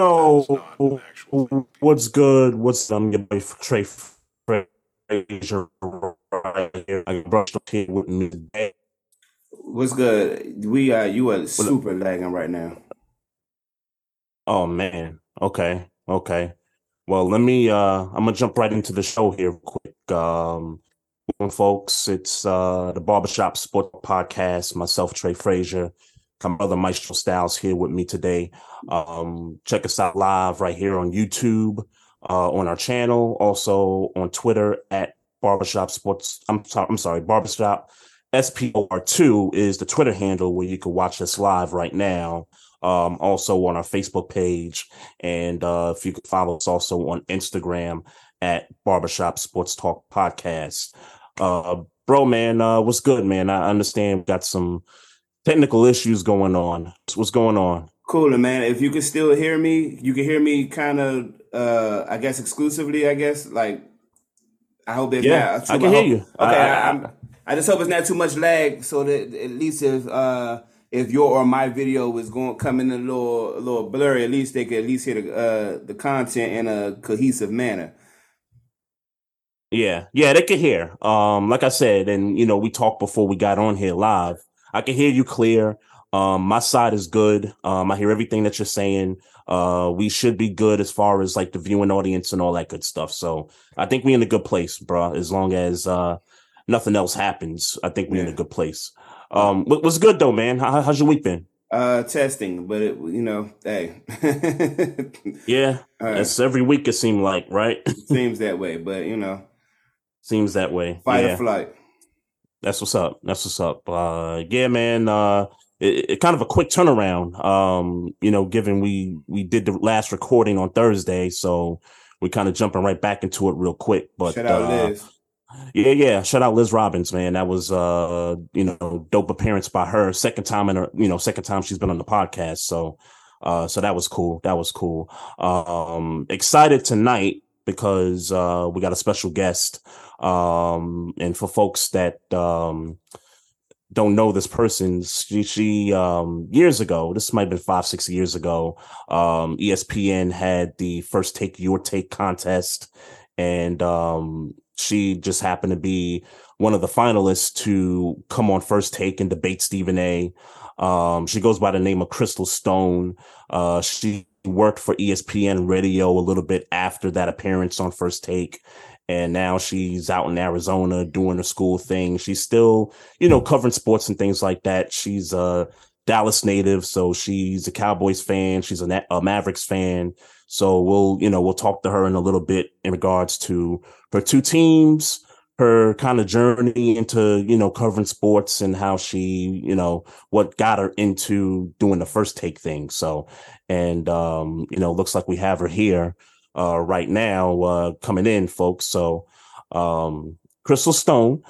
Yo, what's good? What's I'm your boy Trey Frazier right here. I brushed up here with me today. What's good? We uh you are super lagging right now. Oh man. Okay. Okay. Well, let me uh I'm gonna jump right into the show here real quick. Um folks, it's uh the Barbershop Sport Podcast, myself, Trey Frazier, my brother Maestro Styles here with me today. Um check us out live right here on YouTube, uh on our channel, also on Twitter at Barbershop Sports. I'm sorry, I'm sorry, Barbershop SPOR2 is the Twitter handle where you can watch us live right now. Um, also on our Facebook page. And uh, if you could follow us also on Instagram at Barbershop Sports Talk Podcast. Uh, bro, man, uh, what's good, man? I understand we got some technical issues going on. What's going on? Cool, man. If you can still hear me, you can hear me kind of uh I guess exclusively, I guess. Like I hope it's Yeah, not I can hear you. Okay, I- I, I- I'm I just hope it's not too much lag so that at least if uh if your or my video was going coming a little a little blurry, at least they could at least hear the uh the content in a cohesive manner. Yeah, yeah, they could hear. Um, like I said, and you know, we talked before we got on here live. I can hear you clear. Um, my side is good. Um, I hear everything that you're saying. Uh, we should be good as far as like the viewing audience and all that good stuff. So I think we're in a good place, bro. As long as uh nothing else happens, I think we're in a good place. Um, what, what's good though, man? How, how's your week been? Uh testing, but it you know, hey. Yeah, right. it's every week. It seemed like right. Seems that way, but you know, Seems that way. fight yeah. or flight. That's what's up. That's what's up. Uh, yeah, man. Uh, it, it kind of a quick turnaround. Um, you know, given we we did the last recording on Thursday, so we're kind of jumping right back into it real quick. But Shout out uh, Liz. yeah, yeah. Shout out Liz Robbins, man. That was uh, you know, dope appearance by her. Second time in her, you know, second time she's been on the podcast. So, uh, so that was cool. That was cool. Um, excited tonight because uh, we got a special guest. Um, and for folks that um don't know this person, she, she um years ago, this might have been five, six years ago, um, ESPN had the first take your take contest, and um she just happened to be one of the finalists to come on first take and debate Stephen A. Um, she goes by the name of Crystal Stone. Uh, she worked for ESPN Radio a little bit after that appearance on First Take, and now she's out in Arizona doing her school thing. She's still, you know, covering sports and things like that. She's a Dallas native, so she's a Cowboys fan. She's a, a Mavericks fan. So we'll, you know, we'll talk to her in a little bit in regards to her two teams, her kind of journey into, you know, covering sports and how she, you know, what got her into doing the first take thing. So, and, um, you know, looks like we have her here, uh, right now, uh, coming in folks. So, um, Crystal Stone,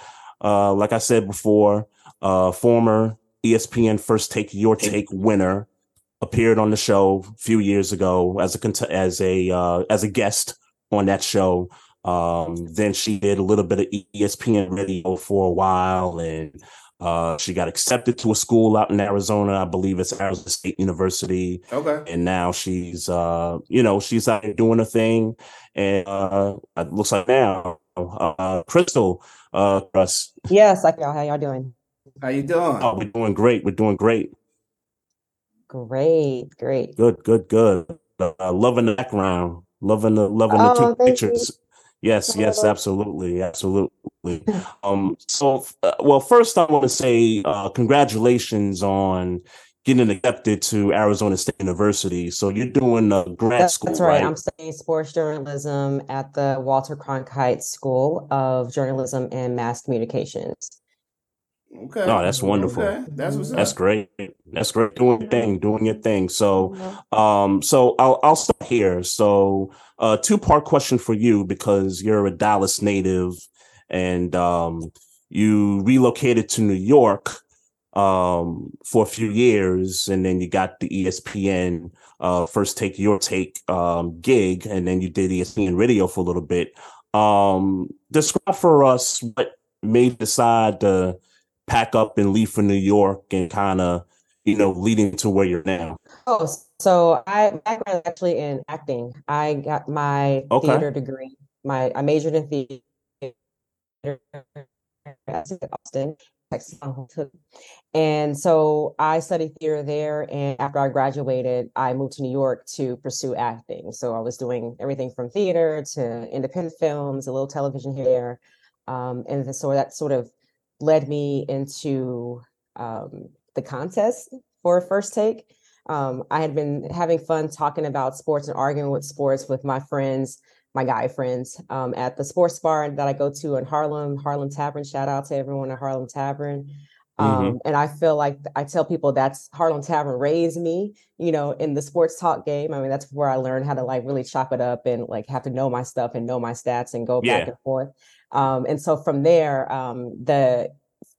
uh, like I said before, uh, former ESPN first take your take winner appeared on the show a few years ago as a as a uh, as a guest on that show. Um, then she did a little bit of ESPN radio for a while, and Uh, she got accepted to a school out in Arizona. I believe it's Arizona State University. Okay. And now she's, uh, you know, she's out doing her thing. And uh, it looks like now, uh, Crystal, uh, us. Yes, like y'all. How y'all doing? How you doing? Oh, we're doing great. We're doing great. Great, great. Good, good, good. Uh, loving the background. Loving the loving the Oh, two thank pictures. Yes, yes, Oh. absolutely, absolutely. Um, so, uh, well, first I want to say uh, congratulations on getting accepted to Arizona State University. So you're doing a grad That's, school, that's right. right? I'm studying sports journalism at the Walter Cronkite School of Journalism and Mass Communications. Okay. No, that's wonderful. Okay. That's what's That's up. great. That's great. Doing your thing, doing your thing. So, um, so I'll I'll start here. So, uh, two part question for you because you're a Dallas native, and um, you relocated to New York, um, for a few years, and then you got the ESPN uh first take your take um gig, and then you did ESPN radio for a little bit. Um, describe for us what made you decide to pack up and leave for New York and kind of, you know, leading to where you're now. Oh, so I background is actually in acting. I got my Okay. theater degree. My I majored in theater Austin, Texas. And so I studied theater there. And after I graduated, I moved to New York to pursue acting. So I was doing everything from theater to independent films, a little television here. Um, and so that sort of led me into um, the contest for first take. Um, I had been having fun talking about sports and arguing with sports with my friends, my guy friends, um, at the sports bar that I go to in Harlem, Harlem Tavern. Shout out to everyone at Harlem Tavern. Um, And I feel like I tell people that's Harlem Tavern raised me, you know, in the sports talk game. I mean, that's where I learned how to like really chop it up and like have to know my stuff and know my stats and go back and forth. Um, and so from there, um, the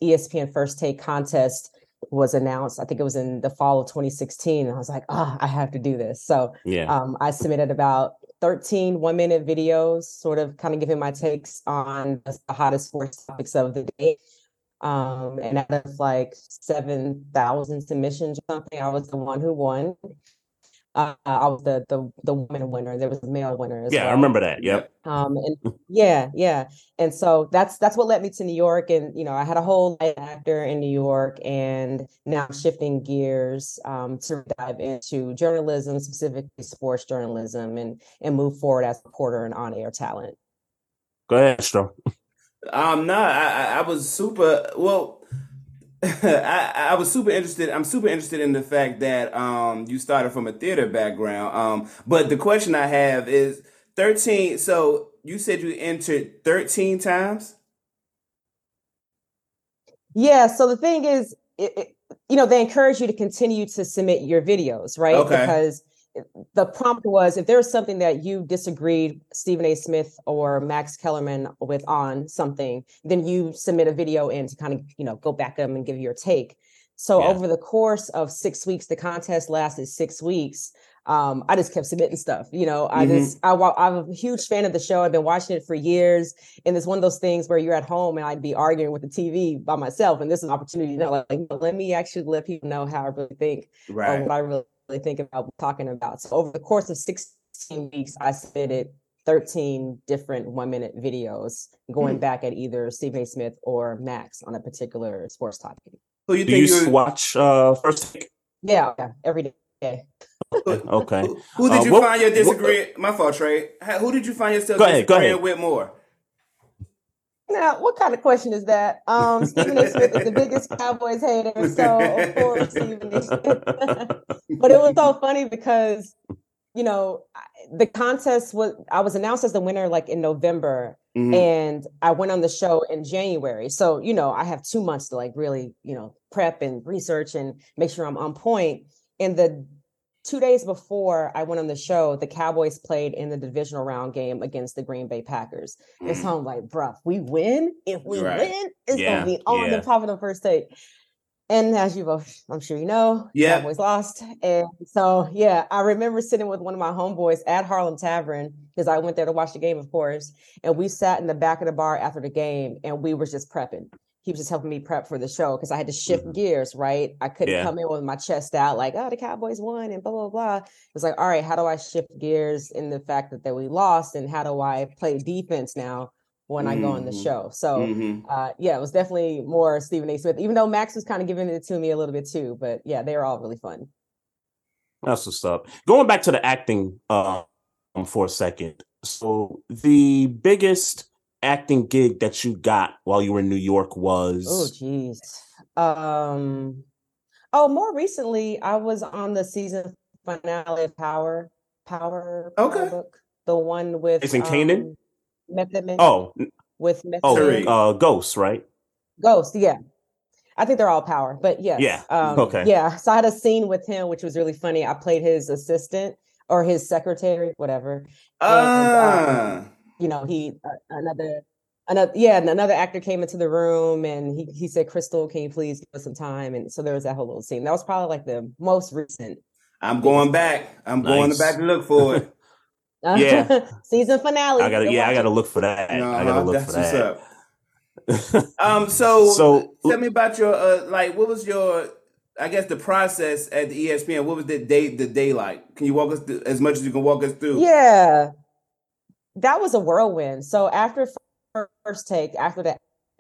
ESPN First Take contest was announced. I think it was in the fall of 2016. And I was like, oh, I have to do this. So Yeah. um, I submitted about 13 one minute videos, sort of kind of giving my takes on the hottest sports topics of the day. Um, and out of like 7,000 submissions or something, I was the one who won. Uh, I was the, the the woman winner. There was a male winner as yeah, I remember that. Yep. Um, and yeah, yeah. And so that's that's what led me to New York. And you know, I had a whole life actor in New York, and now I'm shifting gears um, to dive into journalism, specifically sports journalism, and and move forward as a reporter and on-air talent. Go ahead, Astro. Um, no, I, I I was super. Well, I, I was super interested. I'm super interested in the fact that um you started from a theater background. Um, but the question I have is 13. So you said you entered 13 times. Yeah. So the thing is, it, it, you know, they encourage you to continue to submit your videos, right? Okay. Because the prompt was if there's something that you disagreed Stephen A. Smith or Max Kellerman with on something, then you submit a video in to kind of, you know, go back them and give your take. So Yeah. over the course of six weeks, the contest lasted six weeks. Um, I just kept submitting stuff. You know, I Mhm. just I, I'm a huge fan of the show. I've been watching it for years, and it's one of those things where you're at home and I'd be arguing with the TV by myself, and this is an opportunity. You know, like, let me actually let people know how I really think Right. what I really think about talking about. So over the course of 16 weeks, I submitted 13 different one minute videos going Hmm. back at either Stephen A. Smith or Max on a particular sports topic. So you Do think you you? watch uh first? Yeah, yeah, every day. Okay. Who, who did Uh, you what- find your what- disagree? My fault, Trey. How- Who did you find yourself Go ahead, go disagreeing ahead. with more? Now, what kind of question is that? Um, Stephen A. Smith is the biggest Cowboys hater, so of course Stephen A. Smith. but it was so funny because, you know, the contest was I was announced as the winner like in November, Mhm. and I went on the show in January. So, you know, I have two months to like really, you know, prep and research and make sure I'm on point. And the two days before I went on the show, the Cowboys played in the divisional round game against the Green Bay Packers. And so I'm like, bruh, we win. If we Right. win, it's Yeah, gonna be on yeah. the top of the first take. And as you both, I'm sure you know, Yeah. Cowboys lost. And so, yeah, I remember sitting with one of my homeboys at Harlem Tavern because I went there to watch the game, of course. And we sat in the back of the bar after the game and we were just prepping. He was just helping me prep for the show because I had to shift Mhm. gears, right? I couldn't Yeah. come in with my chest out like, oh, the Cowboys won and blah blah blah. It was like, all right, how do I shift gears in the fact that, that we lost, and how do I play defense now when I go on the Mhm. show? So Mhm. uh, yeah, it was definitely more Stephen A. Smith, even though Max was kind of giving it to me a little bit too. But yeah, they were all really fun. That's what's up. Going back to the acting um for a second. So the biggest acting gig that you got while you were in New York was? Oh, was geez. Um, oh, more recently, I was on the season finale of Power, Power, Power Okay. Book, the one with It's in Kanan? um, Method Man. oh with Method oh Man. Uh Ghost, right? Ghost, yeah. I think they're all Power, but yes. Yeah, Um, okay. Yeah. So I had a scene with him, which was really funny. I played his assistant or his secretary, whatever. Ah. You know, he uh, another another yeah, and another actor came into the room and he he said, "Crystal, can you please give us some time?" And so there was that whole little scene. That was probably like the most recent I'm going back. I'm going back to look for it. Yeah. season finale. I gotta Go yeah, I gotta look for that. I gotta look that's for what's that. up. Um. So, So- tell me about your uh, like. What was your, I guess, the process at the ESPN? What was the day the day like? Can you walk us through as much as you can walk us through? Yeah, that was a whirlwind. So after first take, after the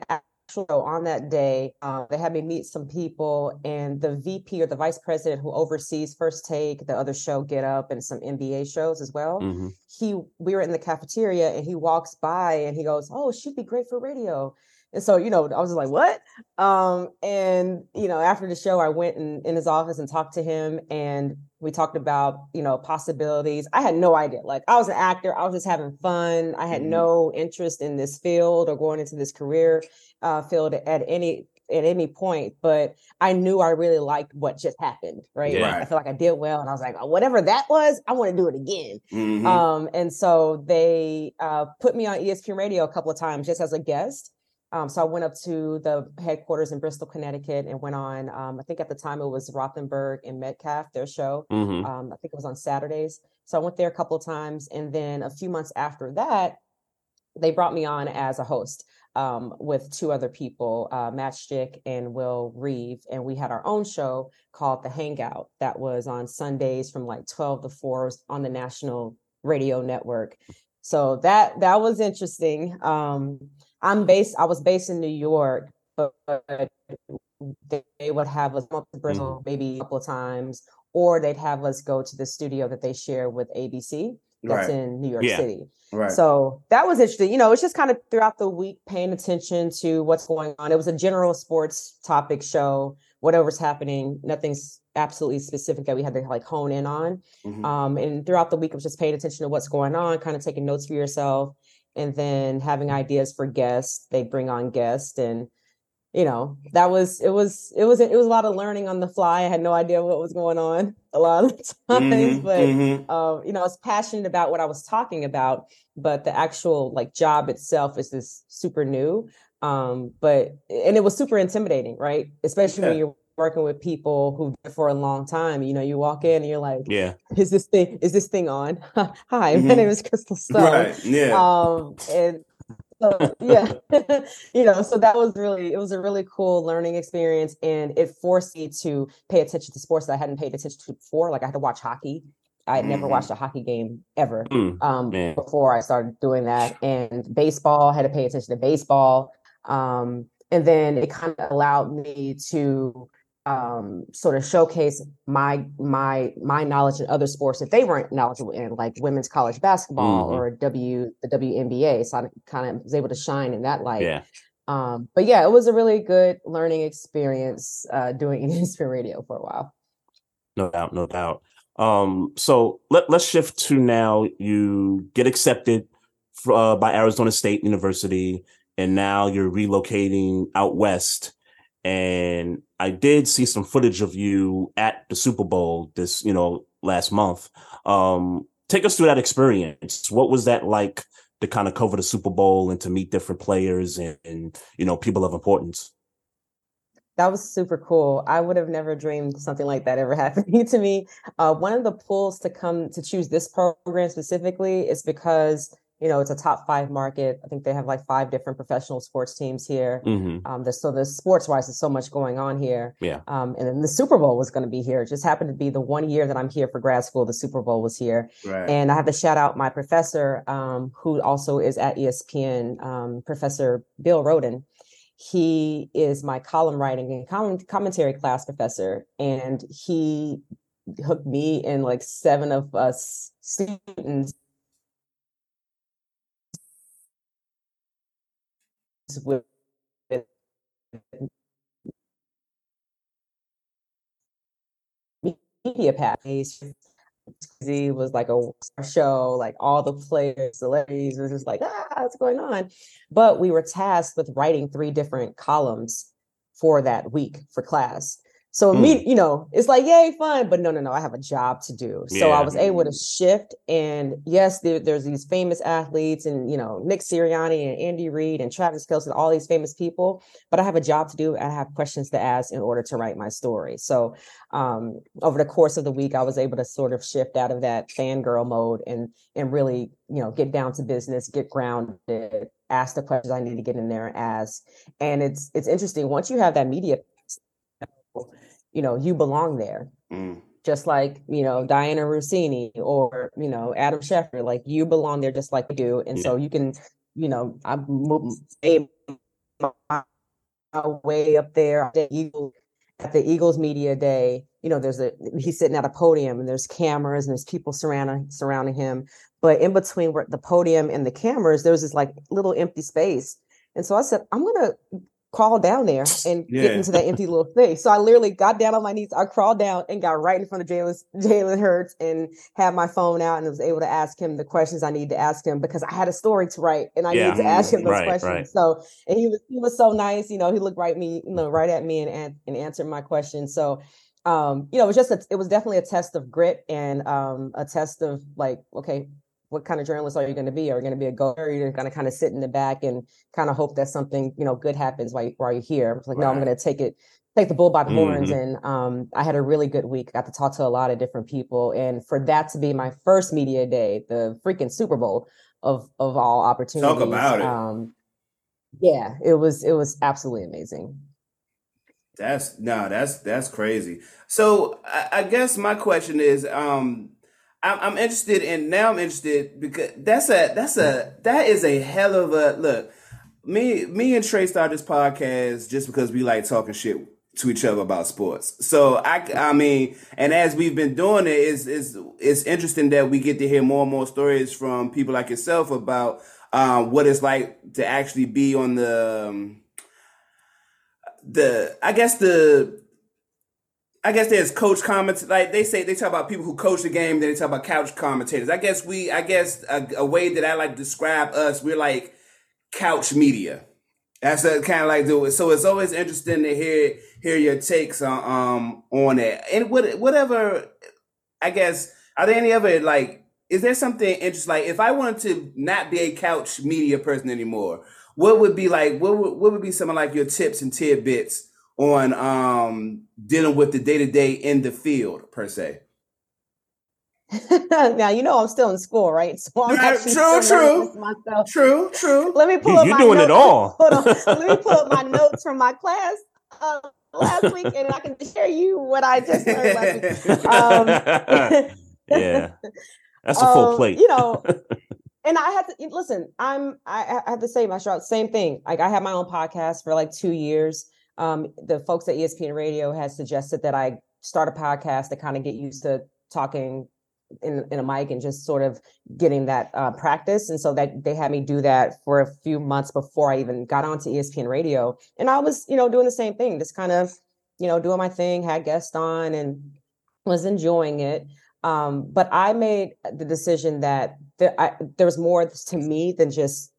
actual show on that day, um, they had me meet some people, and the VP or the vice president who oversees first take, the other show, Get Up, and some NBA shows as well. Mhm. He, we were in the cafeteria, and he walks by, and he goes, "Oh, she'd be great for radio." And so, you know, I was just like, "What?" Um, and you know, after the show, I went in, in his office and talked to him, and we talked about you know possibilities. I had no idea. Like, I was an actor. I was just having fun. I had Mhm. no interest in this field or going into this career uh, field at any at any point. But I knew I really liked what just happened. Right. Yeah. I feel like I did well, and I was like, whatever that was, I want to do it again. Mhm. Um, and so they uh, put me on ESPN radio a couple of times just as a guest. Um, so I went up to the headquarters in Bristol, Connecticut, and went on. Um, I think at the time it was Rothenberg and Metcalf, their show. Mhm. Um, I think it was on Saturdays. So I went there a couple of times, and then a few months after that, they brought me on as a host um, with two other people, uh, Matt Stick and Will Reeve, and we had our own show called The Hangout that was on Sundays from like twelve to four on the national radio network. So that that was interesting. I'm based. I was based in New York, but they, would have us come up to Bristol maybe a couple of times, or they'd have us go to the studio that they share with ABC that's Right. in New York Yeah. City. Right. So that was interesting. You know, it's just kind of throughout the week paying attention to what's going on. It was a general sports topic show, whatever's happening, nothing's absolutely specific that we had to like hone in on. Mhm. Um, and throughout the week, it was just paying attention to what's going on, kind of taking notes for yourself, and then having ideas for guests. They bring on guests and you know that was it was it was it was a lot of learning on the fly i had no idea what was going on a lot of the times Mhm, but mhm. um, you know, I was passionate about what I was talking about, but the actual like job itself is this super new. Um, but and it was super intimidating, right? Especially when you're working with people who for a long time. You know, you walk in and you're like, Yeah. "Is this thing? Is this thing on?" Hi, my Mhm. name is Crystal Stone. Right. Yeah. Um, and so yeah, you know, so that was really it was a really cool learning experience, and it forced me to pay attention to sports that I hadn't paid attention to before. Like I had to watch hockey. I had never Mhm. watched a hockey game ever Mm. um, before I started doing that. And baseball, I had to pay attention to baseball. Um, and then it kind of allowed me to um, sort of showcase my my my knowledge in other sports that they weren't knowledgeable in, like women's college basketball Mhm. or W the WNBA. So I kind of was able to shine in that light. Yeah. Um, but yeah, it was a really good learning experience uh, doing ESPN radio for a while. No doubt, no doubt. Um, so let let's shift to now. You get accepted f- uh, by Arizona State University, and now you're relocating out west. And I did see some footage of you at the Super Bowl this, you know, last month. Um, take us through that experience. What was that like to kind of cover the Super Bowl and to meet different players and, and you know people of importance? That was super cool. I would have never dreamed something like that ever happening to me. Uh, one of the pulls to come to choose this program specifically is because you know, it's a top five market. I think they have like five different professional sports teams here. Mm-hmm. Um, there's so the sports wise, there's so much going on here. Yeah. Um, and then the Super Bowl was going to be here. It just happened to be the one year that I'm here for grad school. The Super Bowl was here, Right. and I have to shout out my professor, um, who also is at ESPN, um, Professor Bill Rhoden. He is my column writing and column commentary class professor, and he hooked me and like seven of us students with media package. It was like a show, like all the players, celebrities it was just like, ah, what's going on? But we were tasked with writing three different columns for that week for class. So Hmm. me, you know, it's like yay, fun, but no, no, no, I have a job to do. So I was able to shift, and yes, there, there's these famous athletes, and you know, Nick Sirianni and Andy Reid and Travis Kelce, all these famous people. But I have a job to do, and I have questions to ask in order to write my story. So um, over the course of the week, I was able to sort of shift out of that fangirl mode and and really, you know, get down to business, get grounded, ask the questions I need to get in there and ask. And it's it's interesting once you have that media you know, you belong there. Mm. Just like, you know, Dianna Russini or, you know, Adam Schefter, like you belong there just like we do. And so you can, you know, I move made my way up there at the Eagles, at the Eagles media day. You know, there's a he's sitting at a podium and there's cameras and there's people surrounding surrounding him. But in between the podium and the cameras, there's this like little empty space. And so I said, I'm gonna crawl down there and get into that empty little space. So I literally got down on my knees. I crawled down and got right in front of Jalen Jalen Hurts and had my phone out and was able to ask him the questions I needed to ask him because I had a story to write and I Yeah. needed to ask him those Right, questions. right. So and he was he was so nice. You know, he looked right me, you know, right at me and an- and answered my questions. So um, you know, it was just a, it was definitely a test of grit and um a test of like, okay, what kind of journalist are you going to be? Are you going to be a go? Or are you going to kind of sit in the back and kind of hope that something you know good happens while you, while you're here? It's like, no, I'm going to take it, take the bull by the horns. Mhm. And um, I had a really good week. Got to talk to a lot of different people, and for that to be my first media day, the freaking Super Bowl of of all opportunities. Talk about it. Um, yeah, it was it was absolutely amazing. That's no, that's that's crazy. So I, I guess my question is, um, I'm, I'm interested in now. I'm interested because that's a that's a that is a hell of a look. Me me and Trey started this podcast just because we like talking shit to each other about sports. So I I mean, and as we've been doing it, it's it's it's interesting that we get to hear more and more stories from people like yourself about um, what it's like to actually be on the um, the I guess the I guess there's coach comments like they say they talk about people who coach the game, then they talk about couch commentators. I guess we I guess a, a way that I like to describe us, we're like couch media. That's kind of like do it. So it's always interesting to hear hear your takes on um on it. And what whatever I guess are there any other like is there something interesting like if I wanted to not be a couch media person anymore, what would be like what would, what would be some of like your tips and tidbits on um dealing with the day-to-day in the field per se now you know I'm still in school, right? So I'm Yeah, actually true, still true. myself. true true Let me pull You- up you're my doing it all. Hold on. Let me pull up my notes from my class uh, last week, and I can share you what I just learned last week. Um, yeah, that's a full um, plate. You know, and I had to listen. I'm I, I have to say my shot same thing. Like I had my own podcast for like two years. Um, the folks at ESPN Radio had suggested that I start a podcast to kind of get used to talking in, in a mic and just sort of getting that uh, practice. And so that they had me do that for a few months before I even got onto ESPN Radio. And I was, you know, doing the same thing, just kind of, you know, doing my thing, had guests on and was enjoying it. Um, but I made the decision that there, I, there was more to me than just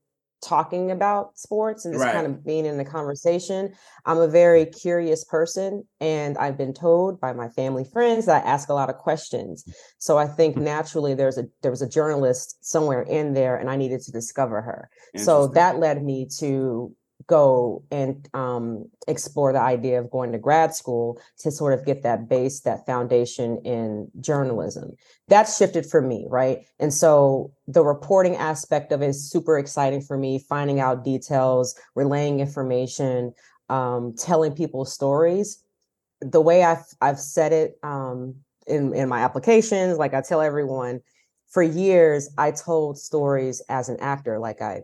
talking about sports and just Right. kind of being in the conversation. I'm a very curious person, and I've been told by my family friends that I ask a lot of questions. So I think naturally there's a there was a journalist somewhere in there, and I needed to discover her. So that led me to go and um, explore the idea of going to grad school to sort of get that base, that foundation in journalism. That shifted for me, right? And so the reporting aspect of it is super exciting for me, finding out details, relaying information, um, telling people stories. The way I've, I've said it um, in, in my applications, like I tell everyone, for years, I told stories as an actor, like I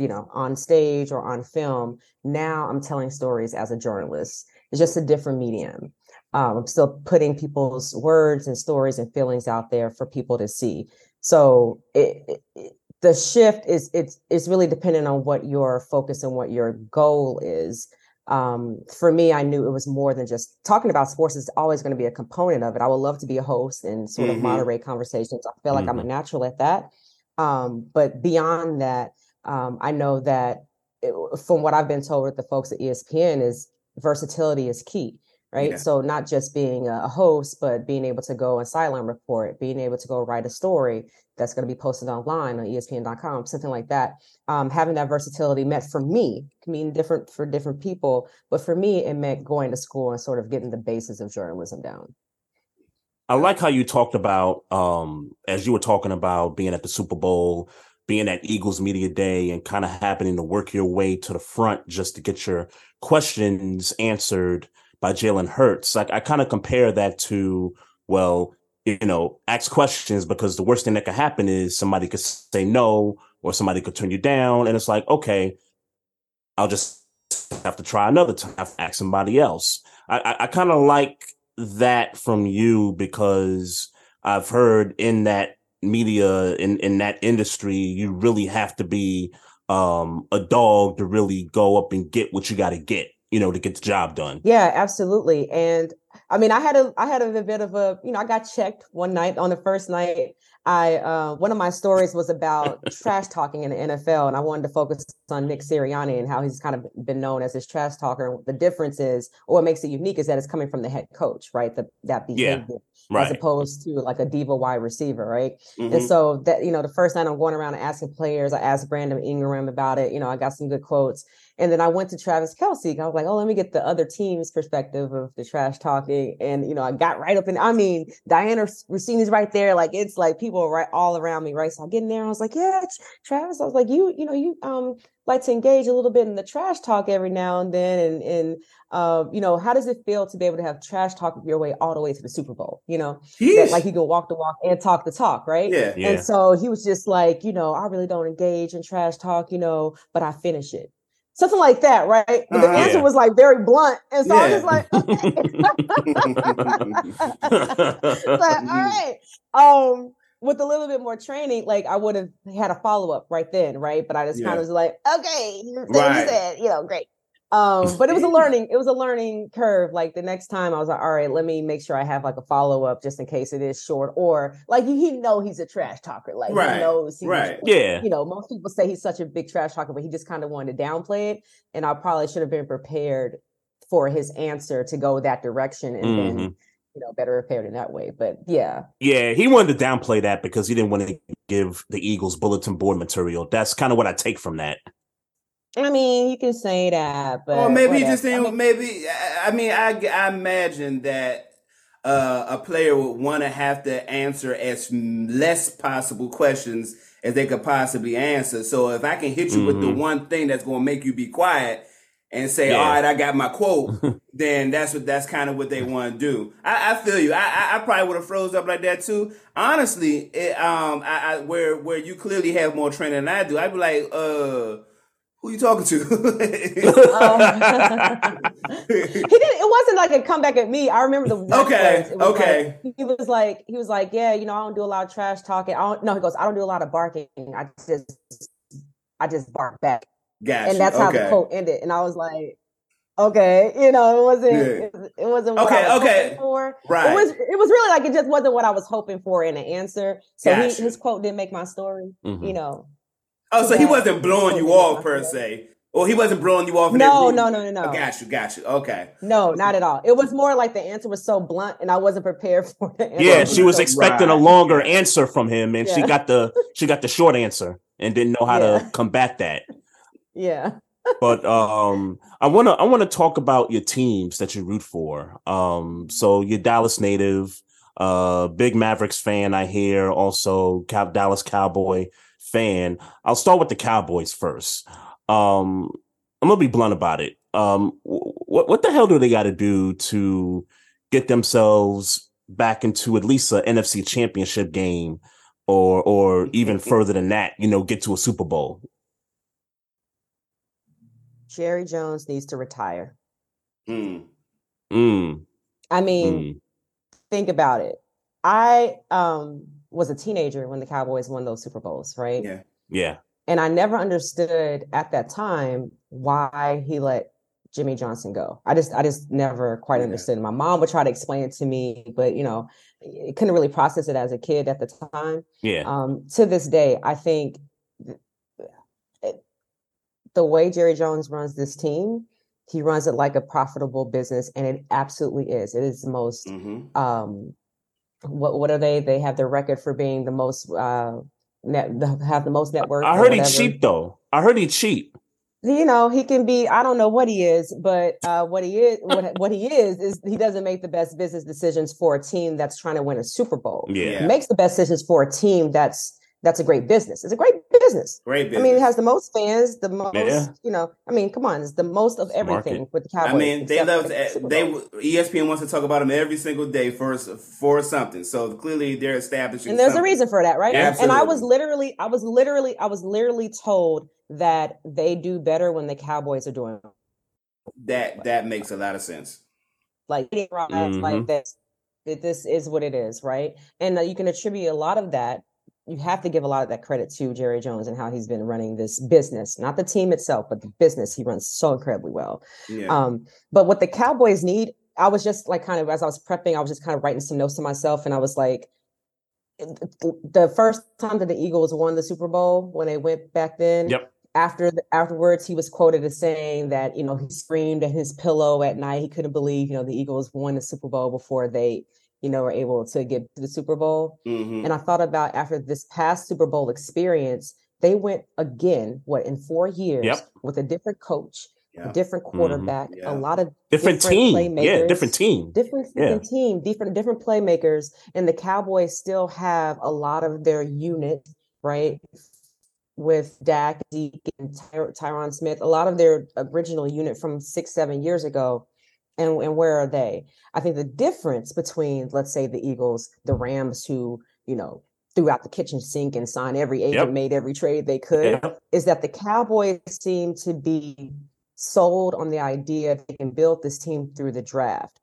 you know, on stage or on film. Now I'm telling stories as a journalist. It's just a different medium. Um, I'm still putting people's words and stories and feelings out there for people to see. So it, it, the shift is it's it's really dependent on what your focus and what your goal is. Um, for me, I knew it was more than just talking about sports is always going to be a component of it. I would love to be a host and sort mm-hmm. of moderate conversations. I feel like mm-hmm. I'm a mm-hmm. natural at that. Um, but beyond that, um, I know that it, from what I've been told with the folks at ESPN is versatility is key, right? Yeah. So not just being a host, but being able to go and sideline report, being able to go write a story that's going to be posted online on ESPN.com, something like that. Um, having that versatility meant for me can mean different for different people, but for me, it meant going to school and sort of getting the basis of journalism down. I like how you talked about um, as you were talking about being at the Super Bowl being at Eagles Media Day and kind of happening to work your way to the front just to get your questions answered by Jalen Hurts. Like I kind of compare that to, well, you know, ask questions because the worst thing that could happen is somebody could say no or somebody could turn you down. And it's like, okay, I'll just have to try another time, ask somebody else. I, I, I kind of like that from you because I've heard in that media in in that industry you really have to be um a dog to really go up and get what you got to get you know to get the job done. Yeah absolutely and i mean i had a i had a, bit of a you know i got checked one night on the first night I uh, one of my stories was about trash talking in the NFL, and I wanted to focus on Nick Sirianni and how he's kind of been known as this trash talker. The difference is, or what makes it unique, is that it's coming from the head coach, right? The, that behavior, yeah, right. as opposed to like a diva wide receiver, right? Mm-hmm. And so that you know, the first night I'm going around and asking players, I asked Brandon Graham about it. You know, I got some good quotes, and then I went to Travis Kelce. I was like, oh, let me get the other team's perspective of the trash talking. And, you know, I got right up in, I mean, Dianna Russini's right there. Like, it's like people right all around me, right? So I get in there. I was like, yeah, Travis. I was like, you, you know, you um like to engage a little bit in the trash talk every now and then. And, and uh, you know, how does it feel to be able to have trash talk your way all the way to the Super Bowl? You know, that, like you can walk the walk and talk the talk, right? Yeah, yeah. And so he was just like, you know, I really don't engage in trash talk, you know, but I finish it something like that, right? But uh, the uh-huh. answer yeah. was like very blunt, and so yeah. I was like, okay. like, all right. Um, with a little bit more training, like I would have had a follow up right then, right? But I just yeah. kind of was like, okay, right. you said, you know, great. Um, but it was a learning, it was a learning curve. Like the next time I was like, all right, let me make sure I have like a follow up just in case it is short. Or like he know he's a trash talker. Like right. he knows he's, right. Yeah. You know, most people say he's such a big trash talker, but he just kind of wanted to downplay it. And I probably should have been prepared for his answer to go that direction and mm-hmm. then you know, better prepared in that way. But yeah. Yeah, he wanted to downplay that because he didn't want to give the Eagles bulletin board material. That's kind of what I take from that. I mean, you can say that, but or maybe whatever. just saying I mean, maybe. I mean, I I imagine that uh, a player would want to have to answer as less possible questions as they could possibly answer. So if I can hit you mm-hmm. with the mm-hmm. one thing that's going to make you be quiet and say, yeah. "All right, I got my quote," then that's what that's kind of what they want to do. I, I feel you. I, I, I probably would have froze up like that too. Honestly, it, um, I, I where where you clearly have more training than I do, I'd be like, uh who you talking to? um, he didn't. It wasn't like a comeback at me. I remember the okay. okay. Like, he was like, he was like, yeah, you know, I don't do a lot of trash talking. I don't. No, he goes, I don't do a lot of barking. I just, I just bark back. Gotcha. And that's how the quote ended. And I was like, okay, you know, it wasn't. Yeah. It, it, wasn't. okay. okay. For. Right. It was. It was really like it just wasn't what I was hoping for in an answer. So gotcha. he, his quote didn't make my story. Mm-hmm. You know. Oh, so he wasn't blowing you off per se. Or he wasn't blowing you off. no, no, no, no, no. Oh, got you, got you. Okay. No, not at all. It was more like the answer was so blunt, and I wasn't prepared for it. Yeah, she was so expecting right. a longer answer from him, and yeah. she got the she got the short answer and didn't know how yeah. to combat that. Yeah. but um, I want to I want to talk about your teams that you root for. Um, so you're Dallas native, uh, big Mavericks fan. I hear also Cow- Dallas Cowboy fan. I'll start with the Cowboys first. Um, I'm gonna be blunt about it. Um, what what the hell do they got to do to get themselves back into at least an NFC Championship game, or or even further than that? You know, get to a Super Bowl. Jerry Jones needs to retire. Mm. Mm, I mean, mm. think about it. I um was a teenager when the Cowboys won those Super Bowls, right? Yeah. Yeah. And I never understood at that time why he let Jimmy Johnson go. I just I just never quite Yeah. understood. My mom would try to explain it to me, but you know, I couldn't really process it as a kid at the time. Yeah. Um, to this day, I think it- the way Jerry Jones runs this team, he runs it like a profitable business, and it absolutely is. It is the most hmm um what what are they they have the record for being the most uh net the, have the most network. I heard he's whatever. cheap though. I heard he's cheap. you know he can be i don't know what he is but uh what he is what, what he is is he doesn't make the best business decisions for a team that's trying to win a super bowl Yeah. he makes the best decisions for a team that's that's a great business it's a great business Great business. I mean, it has the most fans, the most, Yeah. you know. I mean, come on, it's the most of everything market. with the Cowboys. I mean, they love the they ESPN wants to talk about them every single day for for something. So clearly they're establishing. and there's a reason for that, right? And I was literally, I was literally, I was literally told that they do better when the Cowboys are doing that that makes a lot of sense. like Mhm. like this. This is what it is, right? And uh, you can attribute a lot of that. You have to give a lot of that credit to Jerry Jones and how he's been running this business, not the team itself, but the business he runs so incredibly well. Yeah. Um, but what the Cowboys need, I was just like kind of as I was prepping, I was just kind of writing some notes to myself, and I was like, the first time that the Eagles won the Super Bowl when they went back then. Yep. After the, afterwards, he was quoted as saying that you know he screamed at his pillow at night. He couldn't believe you know the Eagles won the Super Bowl before they you know were able to get to the Super Bowl. hmm And I thought about after this past Super Bowl experience, they went again, what, in four years Yep. with a different coach, Yeah. a different quarterback, Yeah. a lot of Different, Different team. Yeah, different team. different Yeah. team, different different playmakers, and the Cowboys still have a lot of their unit, right? With Dak, Zeke, and Ty- Tyron Smith, a lot of their original unit from six, seven years ago. And, and where are they? I think the difference between, let's say, the Eagles, the Rams, who, you know, threw out the kitchen sink and signed every agent, Yep. made every trade they could, Yep. is that the Cowboys seem to be sold on the idea they can build this team through the draft,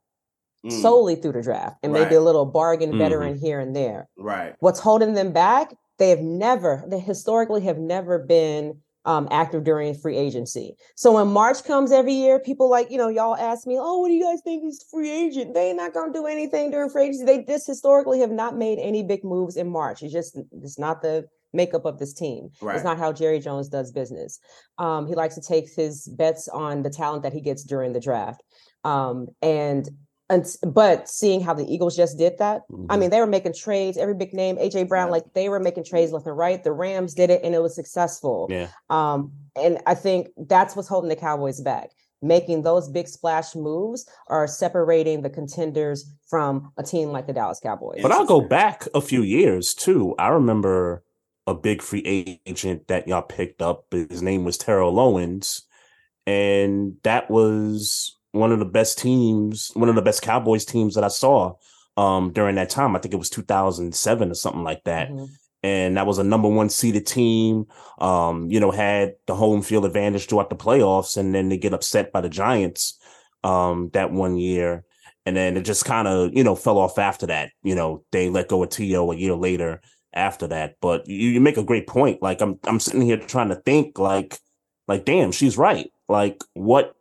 Mm. solely through the draft, and maybe a little bargain Mhm. veteran here and there. Right. What's holding them back? They have never, they historically have never been um, active during free agency. So when March comes every year, people like, you know, y'all ask me, oh, what do you guys think is free agent? They not gonna do anything during free agency. They just historically have not made any big moves in March. It's just it's not the makeup of this team. Right. It's not how Jerry Jones does business. Um, he likes to take his bets on the talent that he gets during the draft. Um, and and but seeing how the Eagles just did that, I Mhm. mean, they were making trades. Every big name, AJ Brown, Yeah. like they were making trades left and right. The Rams did it, and it was successful. Yeah. Um, and I think that's what's holding the Cowboys back. Making those big splash moves are separating the contenders from a team like the Dallas Cowboys. But I'll go back a few years too. I remember a big free agent that y'all picked up. His name was Terrell Owens, and that was one of the best teams, one of the best Cowboys teams that I saw um, during that time. I think it was 2007 or something like that. Mhm. And that was a number one seeded team. Um, you know, had the home field advantage throughout the playoffs, and then they get upset by the Giants um, that one year. And then it just kind of, you know, fell off after that. You know, they let go of T.O. a year later after that. But you, you make a great point. Like I'm I'm sitting here trying to think like like damn, she's right. Like what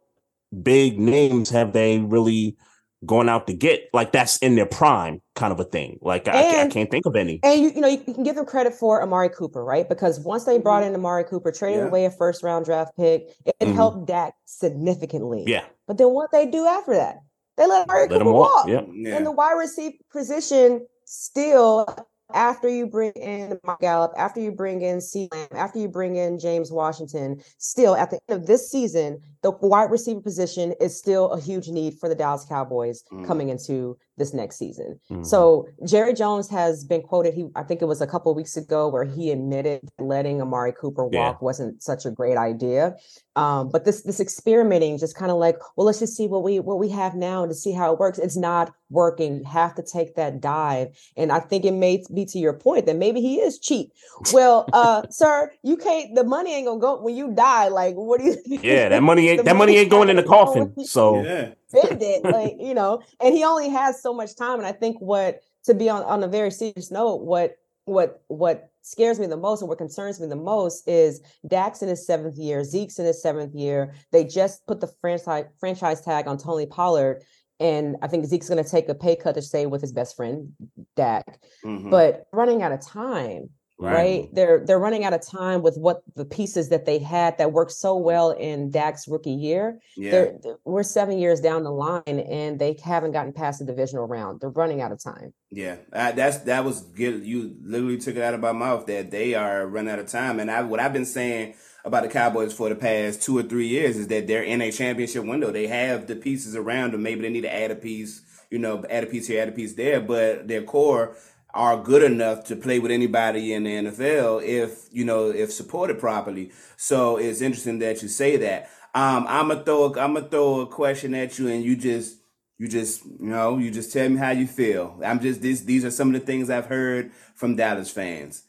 big names have they really gone out to get? Like that's in their prime kind of a thing. Like I, I can't think of any. And you, you know, you can give them credit for Amari Cooper, right? Because once they brought in Amari Cooper, traded Yeah. away a first round draft pick, it, it Mhm. helped Dak significantly. Yeah. But then what they do after that? They let Amari Let Cooper walk. walk. Yeah. And the wide receiver position still after you bring in Mark Gallup, after you bring in C. after you bring in James Washington, still at the end of this season, the wide receiver position is still a huge need for the Dallas Cowboys mm. coming into this next season. Mm-hmm. So Jerry Jones has been quoted. He, I think it was a couple of weeks ago, where he admitted letting Amari Cooper walk yeah. wasn't such a great idea. Um, but this this experimenting, just kind of like, well, let's just see what we what we have now and to see how it works. It's not working. You have to take that dive. And I think it may be to your point that maybe he is cheap. Well, uh, sir, you can't. The money ain't gonna go when you die. Like, what do you? Yeah, that money ain't that money ain't going in the coffin. So yeah. Spend it, like you know. And he only has so much time. And I think what to be on on a very serious note, what what what scares me the most and what concerns me the most is Dak's in his seventh year, Zeke's in his seventh year. They just put the franchise franchise tag on Tony Pollard. And I think Zeke's going to take a pay cut to stay with his best friend, Dak. Mm-hmm. But running out of time, Right. right. They're they're running out of time with what the pieces that they had that worked so well in Dak's rookie year. Yeah. They're, they're, we're seven years down the line and they haven't gotten past the divisional round. They're running out of time. Yeah, that's that was good. You literally took it out of my mouth that they are running out of time. And I what I've been saying about the Cowboys for the past two or three years is that they're in a championship window. They have the pieces around them. Maybe they need to add a piece, you know, add a piece here, add a piece there, but their core are good enough to play with anybody in the NFL if you know if supported properly. So it's interesting that you say that. Um, I'm gonna throw a, I'm gonna throw a question at you, and you just you just you know you just tell me how you feel. I'm just this these are some of the things I've heard from Dallas fans.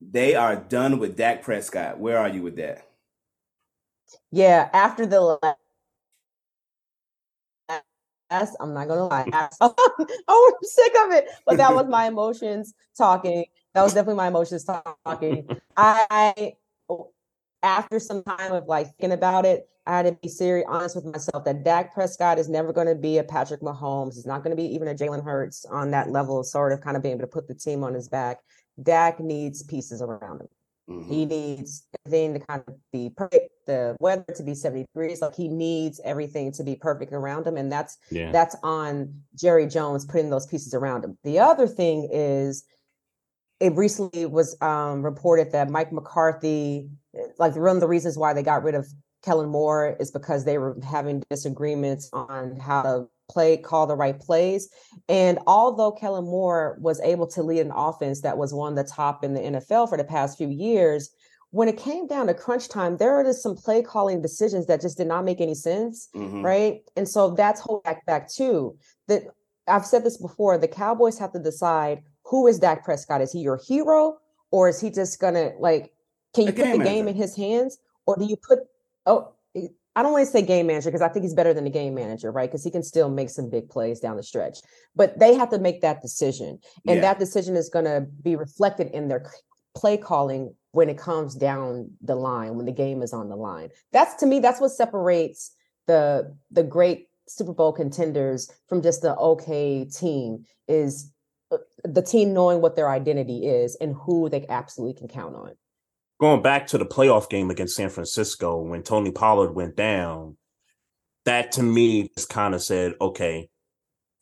They are done with Dak Prescott. Where are you with that? Yeah, after the I'm not gonna lie. oh, I'm sick of it. But that was my emotions talking. That was definitely my emotions talking. I after some time of like thinking about it, I had to be serious, honest with myself that Dak Prescott is never going to be a Patrick Mahomes. He's not going to be even a Jalen Hurts on that level, sort of kind of being able to put the team on his back. Dak needs pieces around him. Mm-hmm. He needs everything to kind of be perfect, the weather to be 70 degrees. Like he needs everything to be perfect around him. And that's yeah. that's on Jerry Jones putting those pieces around him. The other thing is it recently was um, reported that Mike McCarthy, like one of the reasons why they got rid of Kellen Moore is because they were having disagreements on how to play, call the right plays. And although Kellen Moore was able to lead an offense that was one of the top in the NFL for the past few years, when it came down to crunch time, there are just some play calling decisions that just did not make any sense, mm-hmm. right? And so that's hold back back too. That I've said this before. The Cowboys have to decide who is Dak Prescott. Is he your hero, or is he just gonna like? Can you put the game in his hands, or do you put? Oh, I don't want to say game manager because I think he's better than a game manager, right? Because he can still make some big plays down the stretch. But they have to make that decision. And yeah. that decision is going to be reflected in their play calling when it comes down the line, when the game is on the line. That's to me, that's what separates the the great Super Bowl contenders from just the okay team is uh, the team knowing what their identity is and who they absolutely can count on going back to the playoff game against San Francisco when Tony Pollard went down, that to me just kind of said, okay,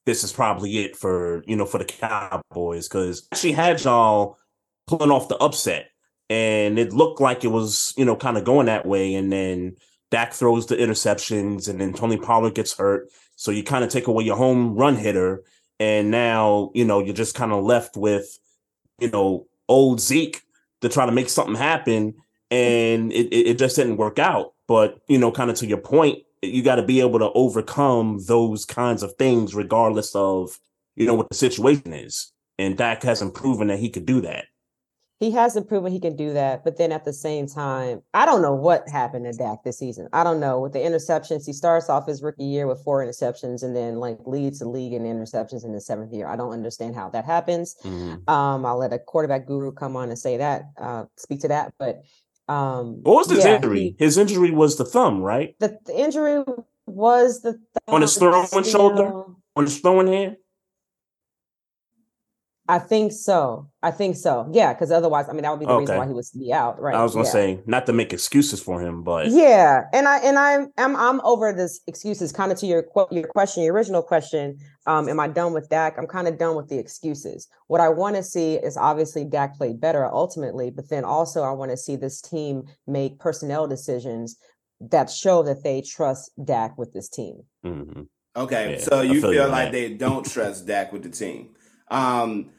this is probably it for you know for the Cowboys because she had y'all pulling off the upset, and it looked like it was you know kind of going that way, and then Dak throws the interceptions, and then Tony Pollard gets hurt, so you kind of take away your home run hitter, and now you know you're just kind of left with you know old Zeke to try to make something happen and it, it just didn't work out. But you know kind of to your point you got to be able to overcome those kinds of things regardless of you know what the situation is. And Dak hasn't proven that he could do that he hasn't proven he can do that. But then at the same time, I don't know what happened to Dak this season. I don't know with the interceptions. He starts off his rookie year with four interceptions and then like leads the league in interceptions in the seventh year. I don't understand how that happens. Mm-hmm. Um, I'll let a quarterback guru come on and say that, uh, speak to that. But um, what was his yeah, injury? He, his injury was the thumb, right? The, the injury was the thumb, on his throwing shoulder, on his throwing hand. I think so. I think so. Yeah, because otherwise, I mean, that would be the okay. reason why he would be out, right? I was gonna yeah. say not to make excuses for him, but yeah, and I and I'm I'm I'm over this excuses. Kind of to your your question, your original question um, am I done with Dak? I'm kind of done with the excuses. What I want to see is obviously Dak played better ultimately, but then also I want to see this team make personnel decisions that show that they trust Dak with this team. Mm-hmm. Okay, Yeah, so I you feel feel like man. they don't trust Dak with the team. Um,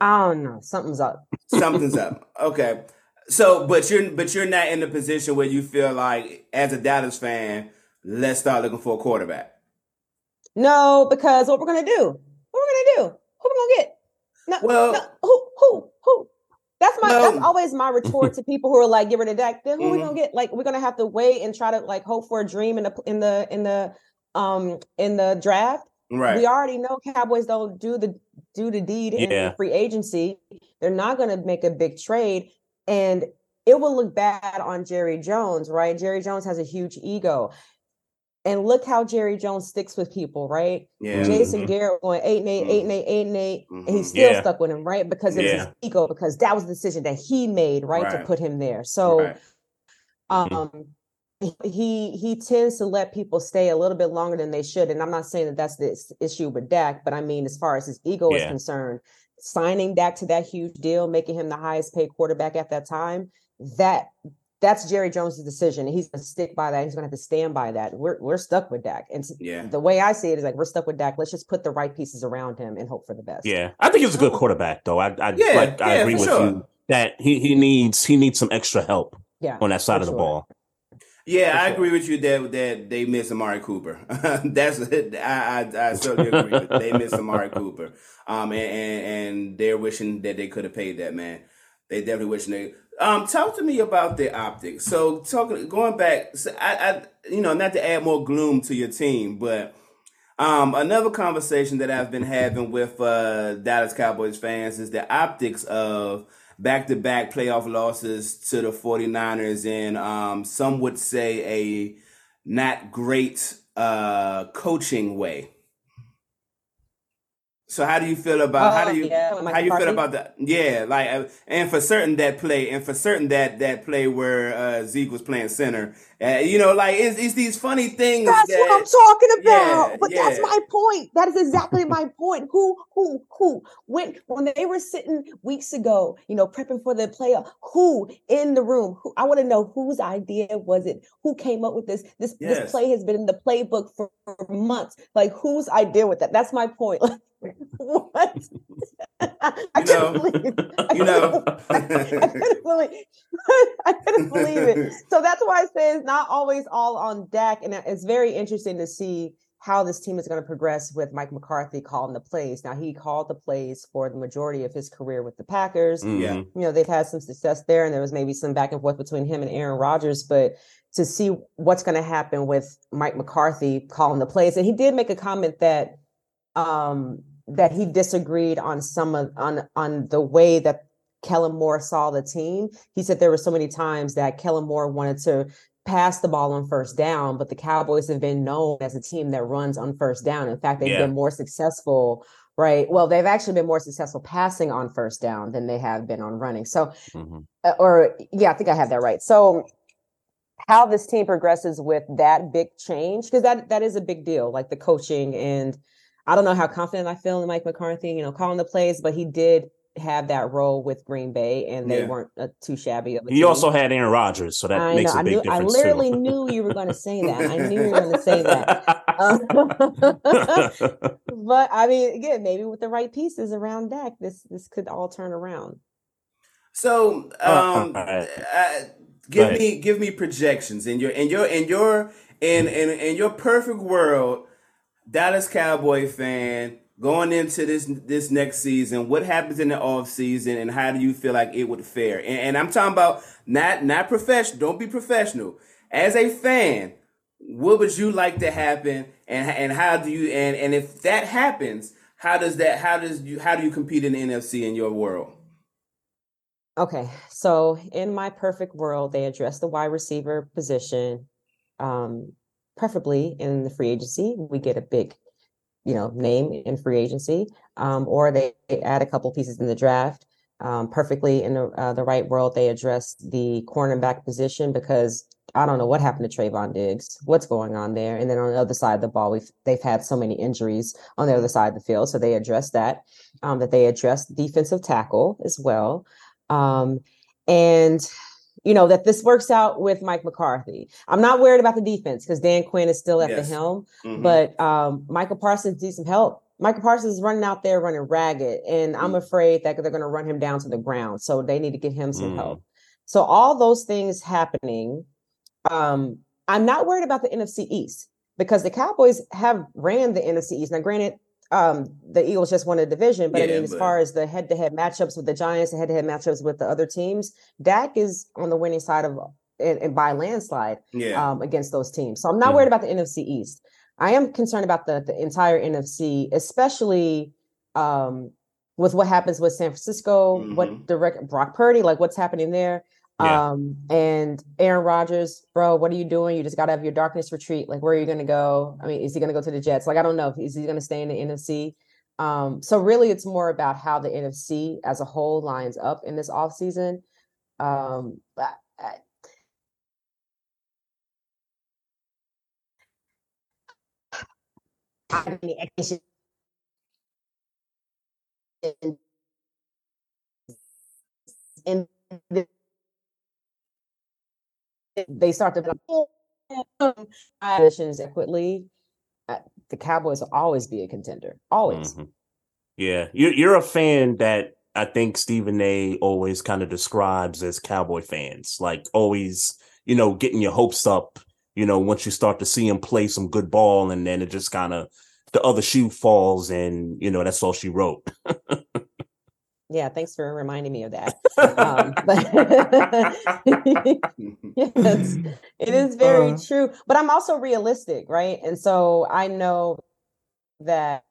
I don't know. Something's up. something's up. Okay. So, but you're but you're not in the position where you feel like, as a Dallas fan, let's start looking for a quarterback. No, because what we're gonna do? What we're gonna do? Who we gonna get? No, Well- no, who, who, who? That's my. No. That's always my retort to people who are like, "Get rid of Dak." Then who we Mhm. gonna get? Like, we're gonna have to wait and try to like hope for a dream in the in the in the um in the draft. Right. We already know Cowboys don't do the do the deed in Yeah. free agency. They're not going to make a big trade, and it will look bad on Jerry Jones, right? Jerry Jones has a huge ego, and look how Jerry Jones sticks with people, right? yeah. Jason Mhm. Garrett going eight and eight, eight and eight, eight and 8 and Mhm. he's still Yeah. stuck with him, right? Because it was his ego, because that was the decision that he made, right, Right. to put him there. So Right. Mhm. um he he tends to let people stay a little bit longer than they should and i'm not saying that that's the issue with Dak but i mean as far as his ego is concerned signing Dak to that huge deal making him the highest paid quarterback at that time that that's Jerry Jones's decision and he's going to stick by that he's going to have to stand by that we're we're stuck with Dak and Yeah. the way i see it is like we're stuck with Dak let's just put the right pieces around him and hope for the best Yeah, I think he's a good quarterback, though. I, I Yeah, like, I agree with sure. you that he, he needs he needs some extra help yeah on that side of the sure. ball. Yeah, I agree with you that that they miss Amari Cooper. That's I, I I certainly agree. With they miss Amari Cooper. Um, and, and and they're wishing that they could have paid that man. They definitely wishing they. Um, talk to me about the optics. So talking going back, so I, I you know not to add more gloom to your team, but um, another conversation that I've been having with uh, Dallas Cowboys fans is the optics of back to back playoff losses to the 49ers and um, some would say a not great uh, coaching way. So how do you feel about how Oh, do you yeah, how you feel about that? Yeah, like uh, and for certain that play and for certain that that play where uh, Zeke was playing center, uh, you know, like it's, it's these funny things. That's that, what I'm talking about. Yeah, but that's my point. That is exactly my point. Who, who, who? When when they were sitting weeks ago, you know, prepping for the playoff, who in the room? Who I want to know whose idea was it? Who came up with this? This Yes. this play has been in the playbook for, for months. Like whose idea with that? That's my point. what? I You know, couldn't believe. I you know. couldn't- I couldn't believe. I couldn't believe it. So that's why I say it's not always all on Dak. and it's very interesting to see how this team is going to progress with Mike McCarthy calling the plays. Now he called the plays for the majority of his career with the Packers. Mhm. Yeah. You know they've had some success there, and there was maybe some back and forth between him and Aaron Rodgers, but to see what's going to happen with Mike McCarthy calling the plays, and he did make a comment that um that he disagreed on some of on on the way that Kellen Moore saw the team. He said there were so many times that Kellen Moore wanted to pass the ball on first down, but the Cowboys have been known as a team that runs on first down. In fact, they've Yeah. been more successful, right? Well, they've actually been more successful passing on first down than they have been on running. So Mhm. uh, or yeah, I think I have that right. So how this team progresses with that big change because that that is a big deal, like the coaching and I don't know how confident I feel in Mike McCarthy, you know, calling the plays, but he did have that role with Green Bay, and they Yeah. weren't uh, too shabby of a He team. also had Aaron Rodgers, so that I makes know. a I big knew. I literally too. knew you were going to say that. I knew you were going to say that. Um, but I mean, again, maybe with the right pieces around Dak, this this could all turn around. So, Uh, um, alright. uh, give me give me projections in your in your in your in in in your perfect world, Dallas Cowboy fan going into this this next season. What happens in the off season, and how do you feel like it would fare? And, and I'm talking about not not professional. Don't be professional. As a fan, what would you like to happen, and and how do you and and if that happens, how does that how does you how do you compete in the NFC in your world? Okay, so in my perfect world, they address the wide receiver position, um, preferably in the free agency. We get a big, you know, name in free agency, um, or they add a couple pieces in the draft. Um, perfectly in the uh, the right world, they address the cornerback position because I don't know what happened to Trevon Diggs. What's going on there? And then on the other side of the ball, we've they've had so many injuries on the other side of the field, so they addressed that. Um, that they addressed defensive tackle as well, um, and you know that this works out with Mike McCarthy. I'm not worried about the defense because Dan Quinn is still at yes. the helm, mm-hmm. but um, Micah Parsons needs some help. Micah Parsons is running out there running ragged, and I'm mm. afraid that they're going to run him down to the ground. So they need to get him some mm. help. So all those things happening, um, I'm not worried about the NFC East because the Cowboys have ran the NFC East. Now, granted, um, the Eagles just won a division, but yeah, I mean, as far as the head-to-head matchups with the Giants, the head-to-head matchups with the other teams, Dak is on the winning side of and, and by landslide yeah. um, against those teams. So I'm not mm. worried about the NFC East. I am concerned about the the entire NFC, especially um, with what happens with San Francisco, mm-hmm. what direct Brock Purdy, like what's happening there. Yeah. Um, and Aaron Rodgers, bro, what are you doing? You just got to have your darkness retreat. Like, where are you going to go? I mean, is he going to go to the Jets? Like, I don't know. Is he going to stay in the NFC? Um, so really, it's more about how the NFC as a whole lines up in this offseason. Um, I, I, in the they start to positions equitably, uh, the Cowboys will always be a contender. Always. Mm-hmm. Yeah, you're you're a fan that I think Stephen A. always kind of describes as Cowboy fans, like always, you know, getting your hopes up. You know, once you start to see him play some good ball, and then it just kind of the other shoe falls, and you know that's all she wrote. Yeah, thanks for reminding me of that. um, but yes, it is very uh, true. But I'm also realistic, right? And so I know that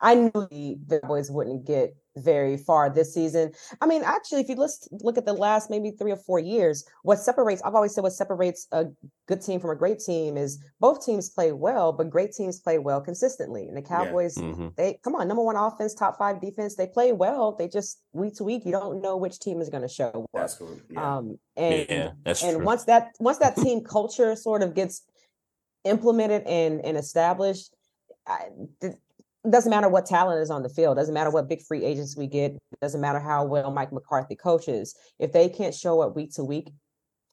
I knew the, the boys wouldn't get very far this season. I mean, actually, if you let's look at the last maybe three or four years, what separates I've always said what separates a good team from a great team is both teams play well, but great teams play well consistently. And the Cowboys, yeah. mm-hmm. they come on, number one offense, top five defense, they play well. They just week to week, you don't know which team is going to show. Cool. Yeah. Um, and yeah, and true. once that once that team culture sort of gets implemented and and established. I, doesn't matter what talent is on the field doesn't matter what big free agents we get doesn't matter how well mike mccarthy coaches if they can't show up week to week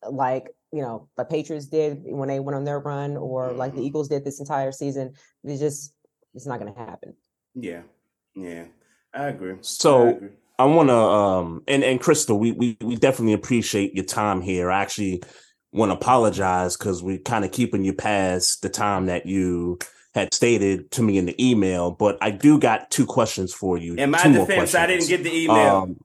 like you know the patriots did when they went on their run or mm-hmm. like the mm-hmm. eagles did this entire season it's just it's not going to happen yeah yeah i agree so I, agree. I want to um and and crystal we, we we definitely appreciate your time here i actually want to apologize because we're kind of keeping you past the time that you had stated to me in the email, but I do got two questions for you. In my defense, I didn't get the email. Um,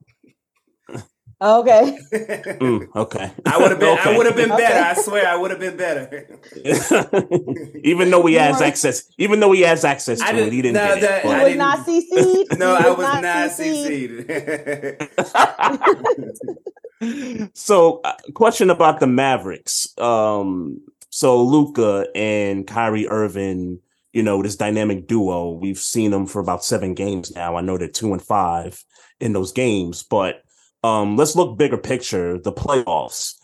Okay. mm, okay. I would have been. Okay. I would have been better. I swear, I would have been better. even though he has access, even though he has access to it, he didn't no, get it. He was not CC'd. No, I was not, not CC'd. so, uh, question about the Mavericks. Um, so Luka and Kyrie Irving you know, this dynamic duo. We've seen them for about seven games now. I know they're two and five in those games, but um, let's look bigger picture, the playoffs.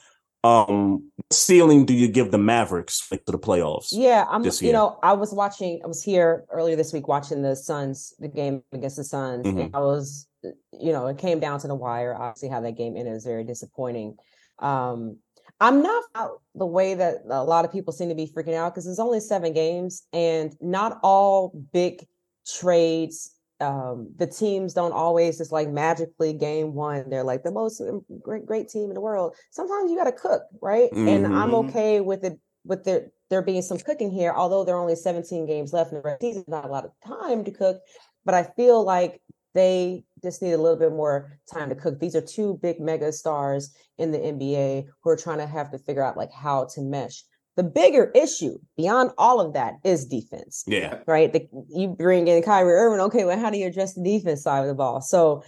Um, what ceiling do you give the Mavericks like, to the playoffs? Yeah, I'm. You know, I was watching. I was here earlier this week watching the Suns, the game against the Suns, mm-hmm. and I was, you know, it came down to the wire. Obviously, how that game ended was very disappointing. Um, I'm not out the way that a lot of people seem to be freaking out because it's only seven games and not all big trades. Um, the teams don't always just like magically game one. They're like the most great, great team in the world. Sometimes you got to cook, right? Mm-hmm. And I'm mm-hmm. okay with it, with there, there being some cooking here, although there are only 17 games left in the season, not a lot of time to cook. But I feel like they just need a little bit more time to cook. These are two big mega stars in the NBA who are trying to have to figure out like how to mesh. The bigger issue beyond all of that is defense. Yeah. Right. The, you bring in Kyrie Irving. Okay, well, how do you address the defense side of the ball? So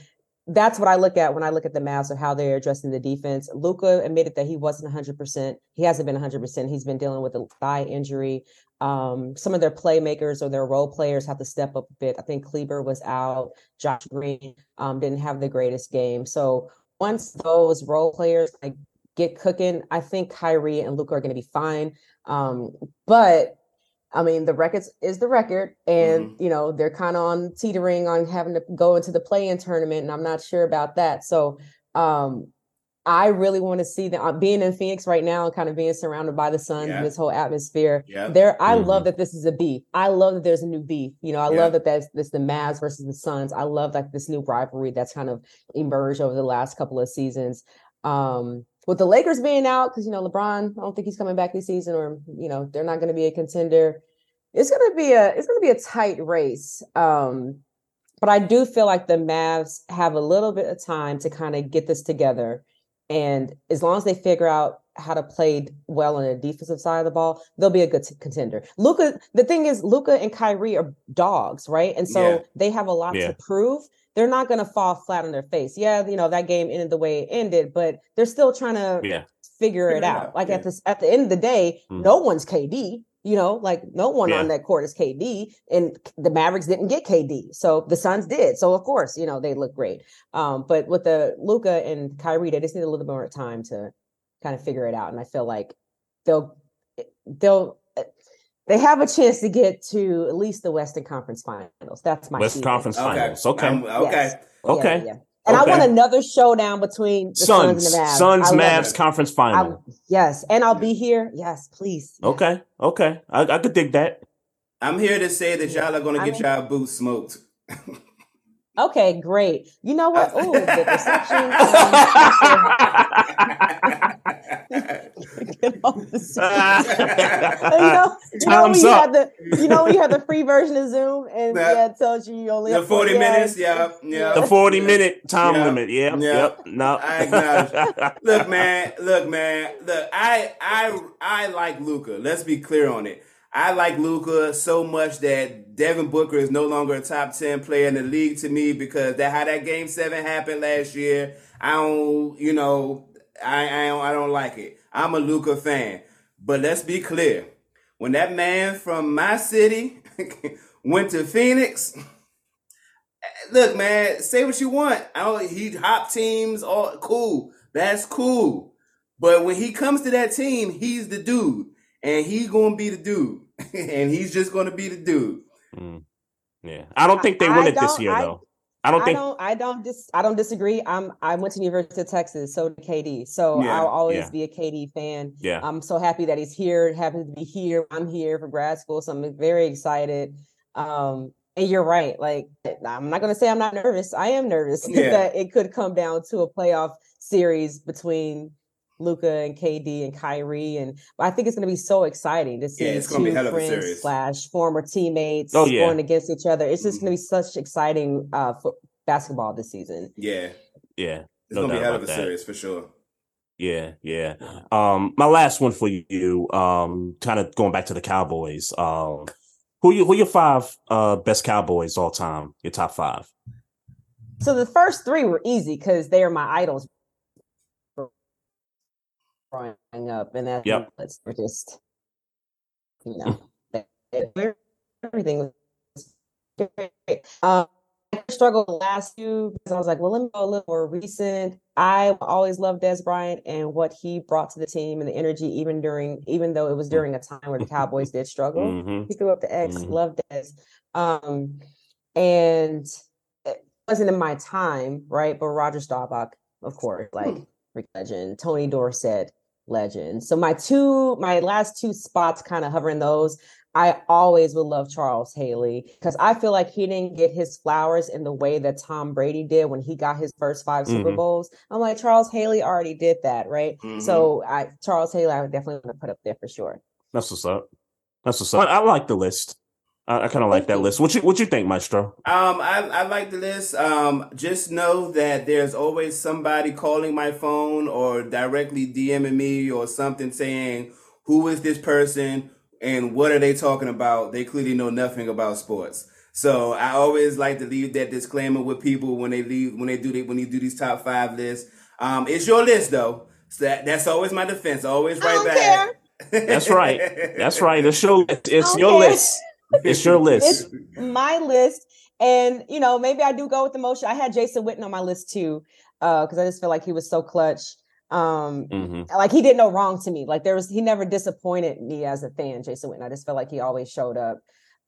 that's what I look at when I look at the Mavs of how they're addressing the defense. Luka admitted that he wasn't 100%. He hasn't been 100%. He's been dealing with a thigh injury. Um, some of their playmakers or their role players have to step up a bit. I think Kleber was out. Josh Green um, didn't have the greatest game. So once those role players like get cooking, I think Kyrie and Luka are going to be fine. Um, but I mean, the record is the record, and Mm-hmm. you know they're kind of on teetering on having to go into the play-in tournament, and I'm not sure about that. So, um, I really want to see them uh, being in Phoenix right now, and kind of being surrounded by the Suns Yeah. and this whole atmosphere. Yeah. There, I Mhm. love that this is a beef. I love that there's a new beef. You know, I Yeah. love that that's this the Mavs versus the Suns. I love like this new rivalry that's kind of emerged over the last couple of seasons. Um, with the Lakers being out, because you know LeBron, I don't think he's coming back this season, or you know they're not going to be a contender. It's going to be a it's going to be a tight race. Um, but I do feel like the Mavs have a little bit of time to kind of get this together, and as long as they figure out how to play well on the defensive side of the ball, they'll be a good t- contender. Luka, the thing is, Luka and Kyrie are dogs, right? And so Yeah. they have a lot Yeah. to prove. They're not going to fall flat on their face. Yeah, you know that game ended the way it ended, but they're still trying to Yeah. figure Figure it it out. out, Like at this, at the end of the day, Mm. no one's KD. You know, like no one Yeah. on that court is KD, and the Mavericks didn't get KD, so the Suns did. So of course, you know they look great. Um, but with the Luka and Kyrie, they just need a little bit more time to kind of figure it out, and I feel like they'll they'll they have a chance to get to at least the Western Conference Finals. That's my West feeling. Conference Okay. Finals. Okay. I'm- okay. Yes. Yeah, okay. yeah. And Okay. I want another showdown between the Suns, Suns. and the Mavs. Suns, I love Mavs it. conference I- final. yes, and I'll be here. Yes, please. Yes. Okay. Okay. I, I could dig that. I'm here to say that y'all are gonna I get mean- y'all boots smoked. Okay, great. You know what? Oh, the reception. Get off the you know, you know when Time's up. had the you know when you had the free version of Zoom and Yeah. yeah, it tells you you only the have 40 yeah, minutes, yeah, yeah. the 40 minute time Yeah. limit. Yep. Yeah. Yep. No. I acknowledge. look, man, look, man. Look, I I I like Luka. Let's be clear on it. I like Luka so much that Devin Booker is no longer a top ten player in the league to me because that how that game seven happened last year. I don't, you know, I I don't, I don't like it. I'm a Luka fan, but let's be clear. When that man from my city went to Phoenix, look, man, say what you want. I don't, he hop teams, all cool. That's cool. But when he comes to that team, he's the dude, and he gonna be the dude, and he's just gonna be the dude. Mm. Yeah. I don't think they I win it this year I- though. I don't I think don't I don't dis I don't disagree. I'm I went to the University of Texas, so did KD. So Yeah, I'll always yeah. be a KD fan. Yeah. I'm so happy that he's here, happy to be here. I'm here for grad school, so I'm very excited. Um, and you're right. Like I'm not gonna say I'm not nervous. I am nervous Yeah. that it could come down to a playoff series between Luka and KD and Kyrie, and I think it's going to be so exciting to see Yeah, it's gonna be two hell of a friends slash former teammates Oh, yeah. going against each other. It's just Mhm. going to be such exciting uh, foot basketball this season. Yeah, yeah. it's No gonna be doubt hell of a that. series for sure. Yeah, yeah. Um, my last one for you, um, kind of going back to the Cowboys. Um, who you who your five uh best Cowboys all time? Your top five. So the first three were easy because they are my idols growing up, and that's Yep. we're just you know everything was great. Um, I struggled the last few because I was like, well, let me go a little more recent. I always loved Dez Bryant and what he brought to the team and the energy, even during, even though it was during a time where the Cowboys did struggle. hmm He threw up the X, Mhm. loved Dez. Um, and it wasn't in my time, right? But Roger Staubach, of course, like freak legend, Tony Dorsett, legend. So my two, my last two spots kind of hovering those. I always would love Charles Haley because I feel like he didn't get his flowers in the way that Tom Brady did when he got his first 5 Super Mhm. Bowls. I'm like, Charles Haley already did that, right? Mhm. So I Charles Haley, I would definitely want to put up there for sure. That's what's up. That's what's up. I, I like the list. I, I kind of like that list. What you what you think, Maestro? Um, I, I like the list. Um, just know that there's always somebody calling my phone or directly DMing me or something saying, "Who is this person and what are they talking about?" They clearly know nothing about sports. So I always like to leave that disclaimer with people when they leave when they do they when you do these top five lists. Um, it's your list though. So that, that's always my defense. Always right don't back. care. That's right. That's right. It's your it's Okay. your list. It's your list. It's my list. And you know, maybe I do go with the motion. I had Jason Witten on my list too, uh, because I just feel like he was so clutch. Um, Mhm. like he did no wrong to me. Like there was, he never disappointed me as a fan, Jason Witten. I just felt like he always showed up.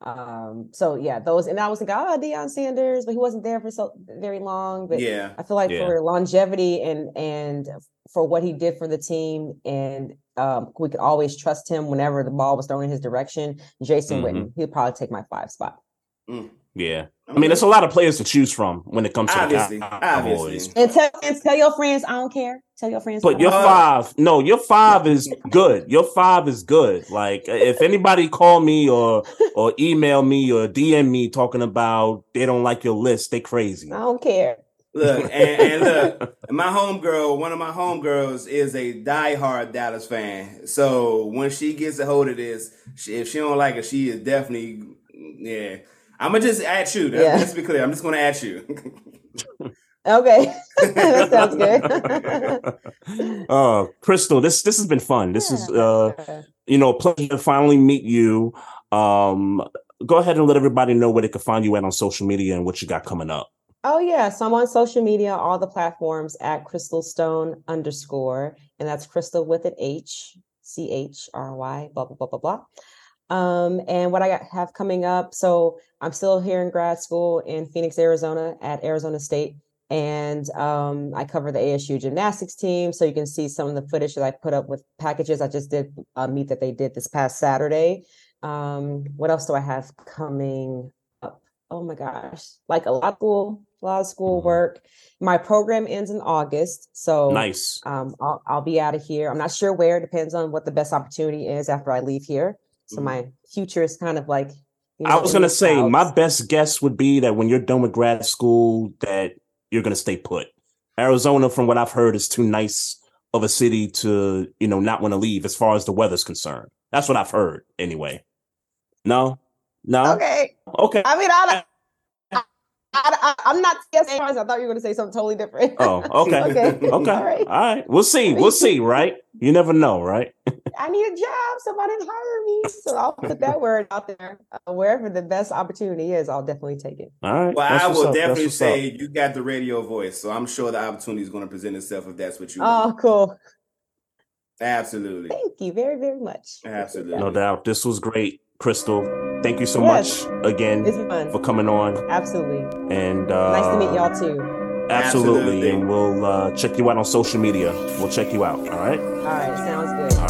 Um, so yeah, those, and I was like, oh, Deion Sanders, but he wasn't there for so very long. But Yeah. I feel like Yeah. for longevity and and for what he did for the team, and um, we could always trust him whenever the ball was thrown in his direction. Jason Mhm. Witten, he'd probably take my five spot. Yeah. I mean, there's a lot of players to choose from when it comes to Obviously, the obviously. Cowboys. And tell and tell your friends I don't care. Tell your friends. But I your Uh, five, no, your five is good. Your five is good. Like if anybody call me or or email me or DM me talking about they don't like your list, they crazy. I don't care. Look, and, and look, my homegirl, one of my homegirls is a diehard Dallas fan. So when she gets a hold of this, she, if she don't like it, she is definitely, yeah. I'm gonna just at you. Let's- Yeah. Let's be clear. I'm just gonna at you. Okay, that sounds good. uh Crystal, this this has been fun. This is uh you know, a pleasure to finally meet you. Um go ahead and let everybody know where they can find you at on social media and what you got coming up. Oh yeah, so I'm on social media, all the platforms at Crystal Stone underscore, and that's Crystal with an H, C H R Y, blah blah blah blah blah. Um, and what I got, have coming up, so I'm still here in grad school in Phoenix, Arizona, at Arizona State, and um, I cover the ASU gymnastics team. So you can see some of the footage that I put up with packages. I just did a meet that they did this past Saturday. Um, what else do I have coming up? Oh my gosh, like a lot of school, a lot of school Mhm. work. My program ends in August, so Nice. um, I'll, I'll be out of here. I'm not sure where. Depends on what the best opportunity is after I leave here. So Mhm. my future is kind of like. you I was gonna the say my best guess would be that when you're done with grad school, that you're gonna stay put. Arizona, from what I've heard, is too nice of a city to you know not want to leave as far as the weather's concerned. That's what I've heard anyway. No, no, Okay. okay. I mean, I, I, I, I'm not yes, I thought you were going to say something totally different. Oh, okay. okay. Okay. All right. All right. We'll see. We'll see, right? You never know, right? I need a job. Somebody hire me. So I'll put that word out there. Uh, wherever the best opportunity is, I'll definitely take it. All right. Well, That's I will up. Definitely say up. you got the radio voice, so I'm sure the opportunity is going to present itself if that's what you want. Oh, cool. Absolutely. Thank you very, very much. Absolutely. No doubt. This was great, Crystal. Thank you so Yes. much again for coming on. Absolutely. And uh, nice to meet y'all too. Absolutely. Absolutely. And we'll uh, check you out on social media. We'll check you out. All right. All right. Sounds good.